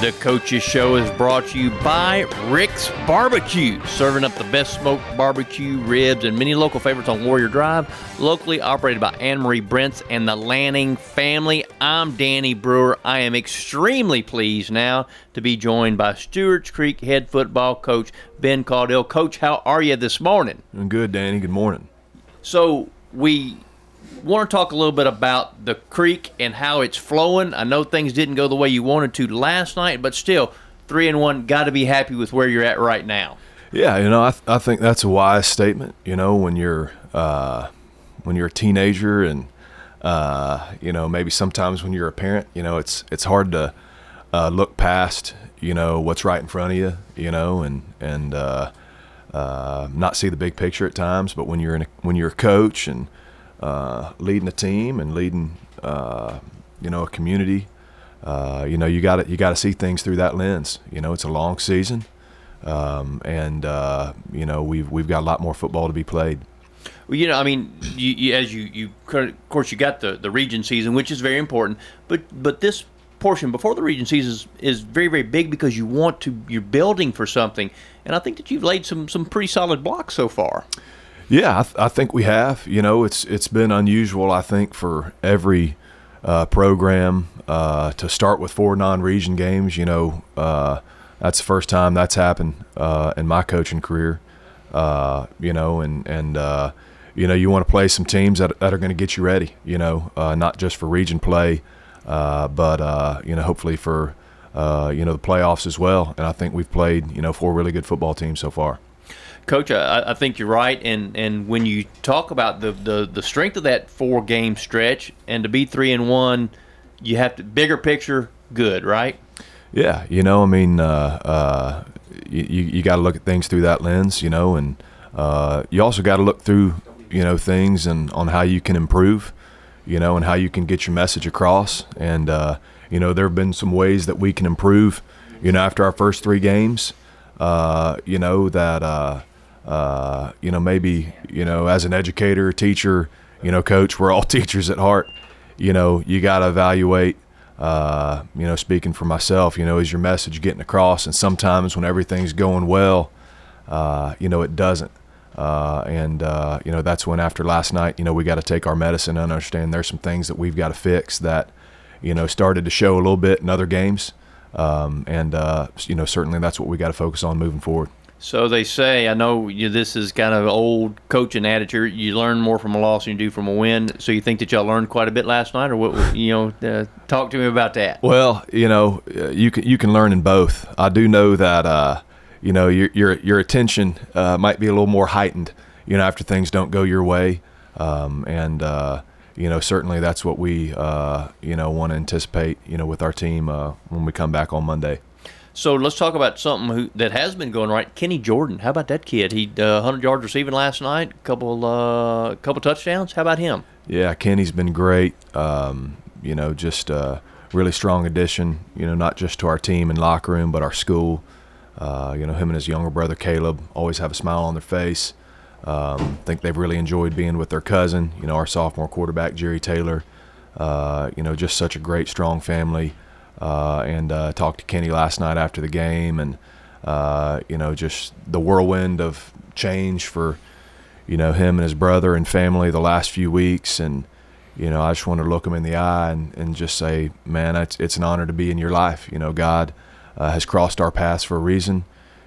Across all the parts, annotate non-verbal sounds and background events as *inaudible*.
The Coaches Show is brought to you by Rick's Barbecue, serving up the best smoked barbecue, ribs, and many local favorites on Warrior Drive. Locally operated by Anne Marie Brents and the Lanning family. I'm Danny Brewer. I am extremely pleased now to be joined by Stewart's Creek head football coach Ben Caudill. Coach, how are you this morning? I'm good, Danny. Good morning. So we want to talk a little bit about the creek and how it's flowing. I know things didn't go the way you wanted to last night, but still, three and one, got to be happy with where you're at right now. Yeah, you know, I, th- I think that's a wise statement. You know, when you're uh, when you're a teenager, and uh, you know, maybe sometimes when you're a parent, you know, it's it's hard to uh, look past you know what's right in front of you, you know, and and uh, uh, not see the big picture at times. But when you're in a, when you're a coach and uh, leading a team and leading uh, you know a community. Uh, you know you got to you got to see things through that lens. You know it's a long season, um, and uh, you know we've we've got a lot more football to be played. Well, you know, I mean, you, you, as you, you, of course, you got the, the region season, which is very important. But but this portion before the region season is, is very very big because you want to you're building for something, and I think that you've laid some some pretty solid blocks so far. Yeah, I, th- I, think we have. You know, it's it's been unusual. I think for every uh, program uh, to start with four non-region games. You know, uh, that's the first time that's happened uh, in my coaching career. Uh, you know, and and uh, you know you want to play some teams that, that are going to get you ready. You know, not just for region play, but you know hopefully for you know the playoffs as well. And I think we've played you know four really good football teams so far. Coach, I, I, think you're right, and, and when you talk about the, the, the strength of that four game stretch, and to be three and one, you have to bigger picture, good, right? Yeah, you know, I mean, uh, uh, you you got to look at things through that lens, you know, and uh, you also got to look through you know things and on how you can improve, you know, and how you can get your message across, and uh, you know, there have been some ways that we can improve, you know, after our first three games, uh, you know that uh, uh, you know, maybe, you know, as an educator, teacher, you know, coach, we're all teachers at heart. You know, you got to evaluate, uh, you know, speaking for myself, you know, is your message getting across? And sometimes when everything's going well, uh, you know, it doesn't. Uh, and, uh, you know, that's when after last night, you know, we got to take our medicine and understand there's some things that we've got to fix that, you know, started to show a little bit in other games. Um, and, uh, you know, certainly that's what we got to focus on moving forward. So they say, I know you, this is kind of old coaching attitude. You learn more from a loss than you do from a win. So you think that y'all learned quite a bit last night, or what? You know, uh, talk to me about that. Well, you know, uh, you can you can learn in both. I do know that uh, you know your your your attention uh, might be a little more heightened. You know, after things don't go your way, um, and uh, you know certainly that's what we uh, you know want to anticipate. You know, with our team when we come back on Monday. So let's talk about something who, that has been going right. Kenny Jordan, how about that kid? He uh, 100 yards receiving last night, couple uh, couple touchdowns. How about him? Yeah, Kenny's been great. Um, you know, just a really strong addition. You know, not just to our team and locker room, but our school. Uh, you know, him and his younger brother Caleb always have a smile on their face. Um, think they've really enjoyed being with their cousin. You know, our sophomore quarterback Jerry Taylor. Uh, you know, just such a great, strong family uh, and uh, talked to Kenny last night after the game, and uh, you know, just the whirlwind of change for you know him and his brother and family the last few weeks, and you know, I just wanted to look him in the eye and, and just say, man, it's it's an honor to be in your life. You know, God uh, has crossed our paths for a reason,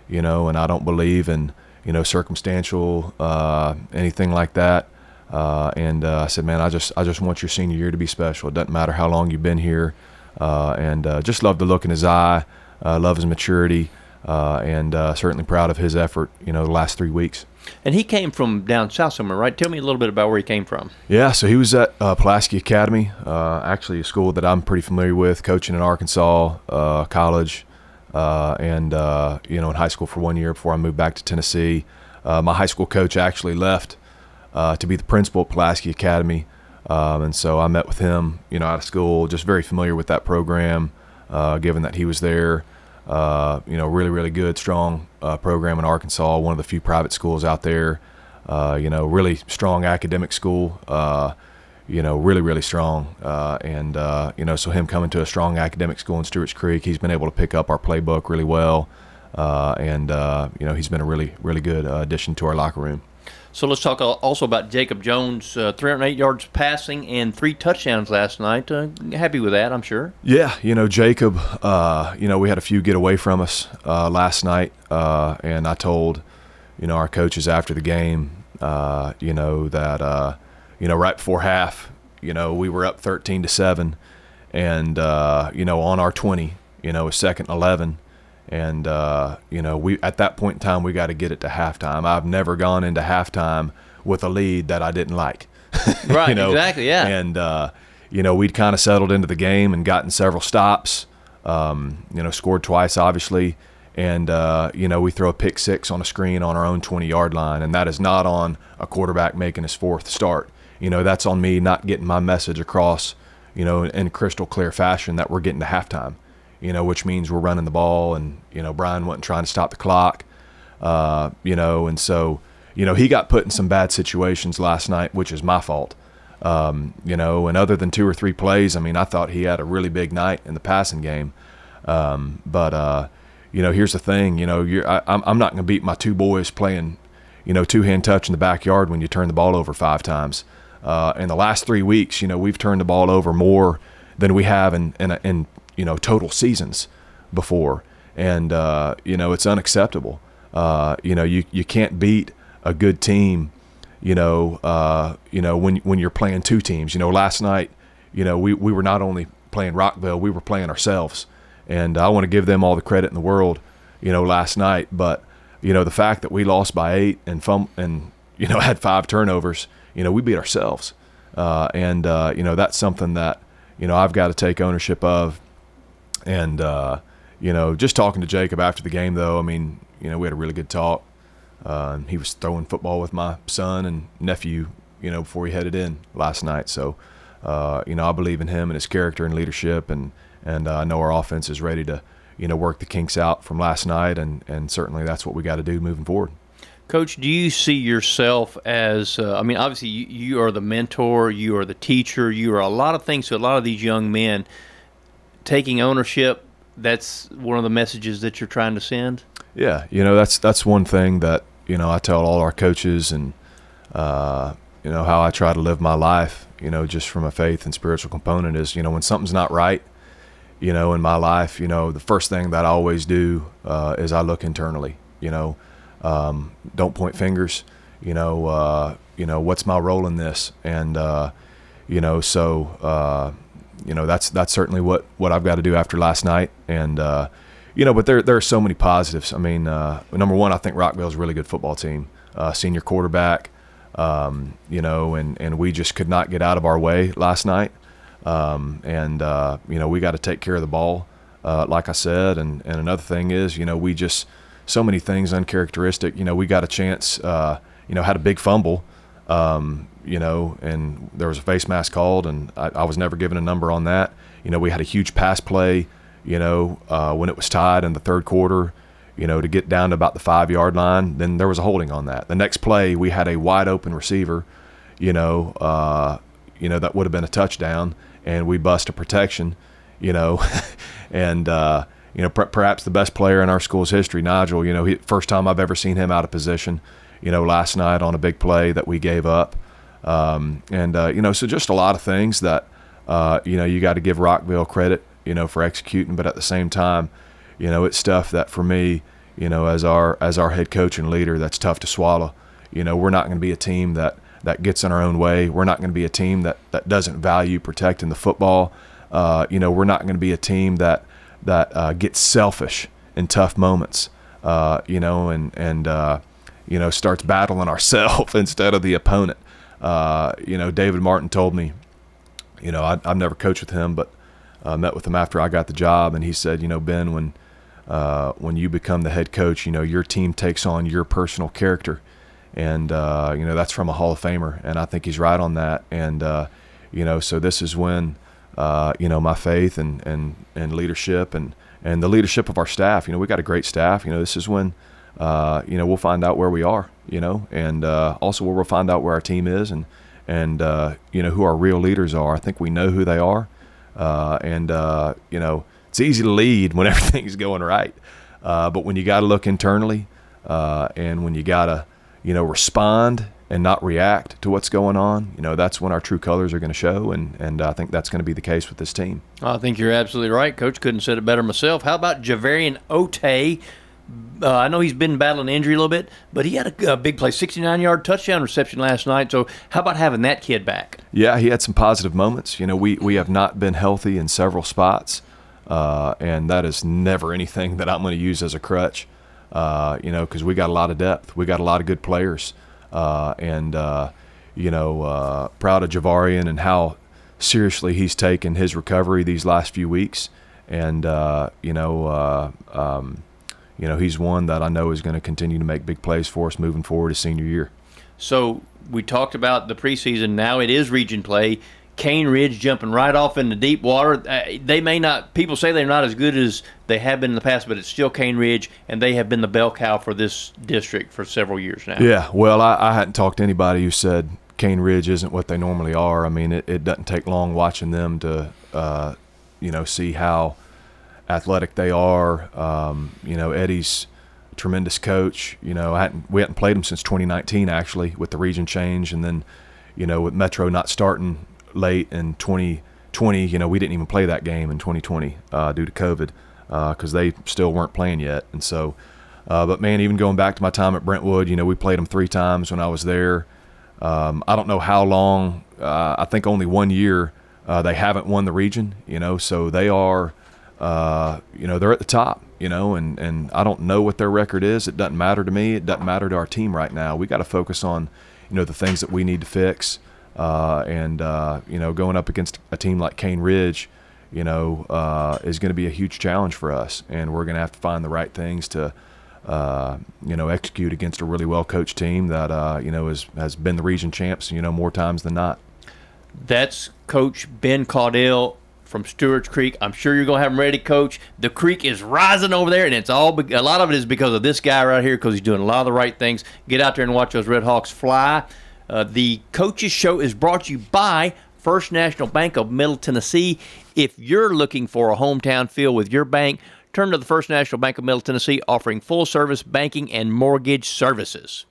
you know, and I don't believe in you know circumstantial uh, anything like that. Uh, and I said, man, I just I just want your senior year to be special. It doesn't matter how long you've been here and uh, just love the look in his eye, uh, love his maturity, and certainly proud of his effort. You know, the last three weeks. And he came from down south somewhere, right? Tell me a little bit about where he came from. Yeah, so he was at uh, Pulaski Academy, uh, actually a school that I'm pretty familiar with, coaching in Arkansas uh, college, and you know in high school for one year before I moved back to Tennessee. my high school coach actually left to be the principal at Pulaski Academy. Um, and so I met with him, you know, out of school, just very familiar with that program, uh, given that he was there. Uh, you know, really, really good, strong uh, program in Arkansas. One of the few private schools out there. Uh, you know, really strong academic school. Uh, you know, really, really strong. Uh, and you know, so him coming to a strong academic school in Stewart's Creek, he's been able to pick up our playbook really well. and you know, he's been a really, really good addition to our locker room. So let's talk also about Jacob Jones, uh, 308 yards passing and three touchdowns last night. Uh, happy with that, I'm sure. Yeah, you know Jacob. Uh, you know we had a few get away from us uh, last night, uh, and I told you know our coaches after the game, uh, you know that you know right before half, you know we were up 13 to seven, and you know on our 20, you know a second 11 and uh, you know, we at that point in time we got to get it to halftime. I've never gone into halftime with a lead that I didn't like. *laughs* right. you know? Exactly. Yeah. And uh, you know, we'd kind of settled into the game and gotten several stops. Um, you know, scored twice, obviously. And uh, you know, we throw a pick six on a screen on our own 20-yard line, and that is not on a quarterback making his fourth start. You know, that's on me not getting my message across. You know, in crystal clear fashion that we're getting to halftime you know, which means we're running the ball, and you know, Brian wasn't trying to stop the clock, uh, you know, and so you know he got put in some bad situations last night, which is my fault. Um, you know, and other than two or three plays, I mean, I thought he had a really big night in the passing game. Um, but uh, you know, here's the thing, you know, I, I'm not going to beat my two boys playing, you know, two hand touch in the backyard when you turn the ball over five times. Uh, in the last three weeks, you know, we've turned the ball over more than we have in in, in you know total seasons before, and uh, you know it's unacceptable. Uh, you know you you can't beat a good team. You know uh, you know when when you're playing two teams. You know last night, you know we we were not only playing Rockville, we were playing ourselves, and I want to give them all the credit in the world. You know last night, but you know the fact that we lost by eight and fum- and you know had five turnovers. You know we beat ourselves, uh, and uh, you know that's something that you know I've got to take ownership of and uh, you know, just talking to Jacob after the game, though, I mean, you know, we had a really good talk. Uh, he was throwing football with my son and nephew, you know, before he headed in last night. So, uh, you know, I believe in him and his character and leadership, and and uh, I know our offense is ready to, you know, work the kinks out from last night, and and certainly that's what we got to do moving forward. Coach, do you see yourself as? Uh, I mean, obviously, you, you are the mentor, you are the teacher, you are a lot of things to a lot of these young men taking ownership that's one of the messages that you're trying to send yeah you know that's that's one thing that you know i tell all our coaches and uh, you know how i try to live my life you know just from a faith and spiritual component is you know when something's not right you know in my life you know the first thing that i always do uh, is i look internally you know um, don't point fingers you know uh, you know what's my role in this and uh, you know so uh, you know that's that's certainly what what I've got to do after last night. And uh, you know but there there are so many positives. I mean uh, number one I think Rockville's a really good football team. Uh, senior quarterback um, you know and and we just could not get out of our way last night. Um, and uh, you know we got to take care of the ball uh, like I said. And and another thing is you know we just so many things uncharacteristic. You know we got a chance uh, you know had a big fumble um, you know, and there was a face mask called, and I, I, was never given a number on that. You know, we had a huge pass play, you know, uh, when it was tied in the third quarter, you know, to get down to about the five yard line. Then there was a holding on that. The next play, we had a wide open receiver, you know, uh, you know that would have been a touchdown, and we bust a protection, you know, *laughs* and uh, you know per- perhaps the best player in our school's history, Nigel. You know, he, first time I've ever seen him out of position. You know, last night on a big play that we gave up. Um, and uh, you know, so just a lot of things that uh, you know you got to give Rockville credit, you know, for executing, but at the same time, you know, it's stuff that for me, you know, as our as our head coach and leader, that's tough to swallow. You know, we're not going to be a team that that gets in our own way. We're not going to be a team that that doesn't value protecting the football. Uh, you know, we're not going to be a team that that uh, gets selfish in tough moments. Uh, you know, and and uh, you know starts battling ourselves *laughs* instead of the opponent. Uh, you know, David Martin told me, you know, I, have never coached with him, but uh, met with him after I got the job, and he said, you know, Ben, when uh, when you become the head coach, you know, your team takes on your personal character, and uh, you know that's from a Hall of Famer, and I think he's right on that. And uh, you know, so this is when uh, you know my faith and and and leadership and and the leadership of our staff. You know, we got a great staff. You know, this is when uh, you know we'll find out where we are. You know, and uh, also we'll find out where our team is and and uh, you know who our real leaders are. I think we know who they are, uh, and uh, you know it's easy to lead when *laughs* everything's going right, uh, but when you got to look internally and when you got to you know respond and not react to what's going on, you know, that's when our true colors are going to show. And, and I think that's going to be the case with this team. I think you're absolutely right. Coach couldn't said it better myself. How about Javarian Ote? Uh, I know he's been battling injury a little bit, but he had a, a, big play, 69 yard touchdown reception last night. So, how about having that kid back? Yeah, he had some positive moments. You know, we, we have not been healthy in several spots, uh, and that is never anything *laughs* that I'm going to use as a crutch, uh, you know, because we got a lot of depth. We got a lot of good players. Uh, and uh, you know, uh, proud of Javarian and how seriously he's taken his recovery these last few weeks. And you know, um, you know, he's one that I know is going to continue to make big plays for us moving forward his senior year. So we talked about the preseason. Now it is region play. Cane Ridge jumping right off into deep water. Uh, they may not, people say they're not as good as they have been in the past, but it's still Cane Ridge, and they have been the bell cow for this district for several years now. Yeah, well, I, I hadn't talked to anybody who said Cane Ridge isn't what they normally are. I mean, it, it doesn't take long watching them to, uh, you know, see how athletic they are. Um, you know, Eddie's tremendous coach. You know, hadn't, we hadn't played him since 2019 actually with the region change, and then, you know, with Metro not starting late in 2020. You know, we didn't even play that game in 2020 uh, due to COVID because uh, they still weren't playing yet. And so, uh, but man, even going back to my time at Brentwood, you know, we played them three times when I was there. Um, I don't know how long. Uh, I think only one year uh, they haven't won the region. You know, so they are. Uh, you know, they're at the top. You know, and and I don't know what their record is. It doesn't matter to me. It doesn't matter to our team right now. We got to focus on, you know, the things that we need to fix. Uh, and uh, you know, going up against a team like Cane Ridge, you know, uh, is going to be a huge challenge for us, and we're going to have to find the right things to, uh, you know, execute against a really well coached team that uh, you know has has been the region champs, you know, more times than not. That's Coach Ben Caudill from Stewart's Creek. I'm sure you're gonna have him ready, Coach. The creek is rising over there, and it's all a lot of it is because of this guy right here, because he's doing a lot of the right things. Get out there and watch those Red Hawks fly. Uh, the Coaches Show is brought to you by First National Bank of Middle Tennessee. If you're looking for a hometown feel with your bank, turn to the First National Bank of Middle Tennessee, offering full service banking and mortgage services.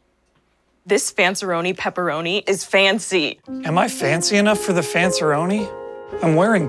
This Fanceroni pepperoni is fancy. Am I fancy enough for the Fanceroni? I'm wearing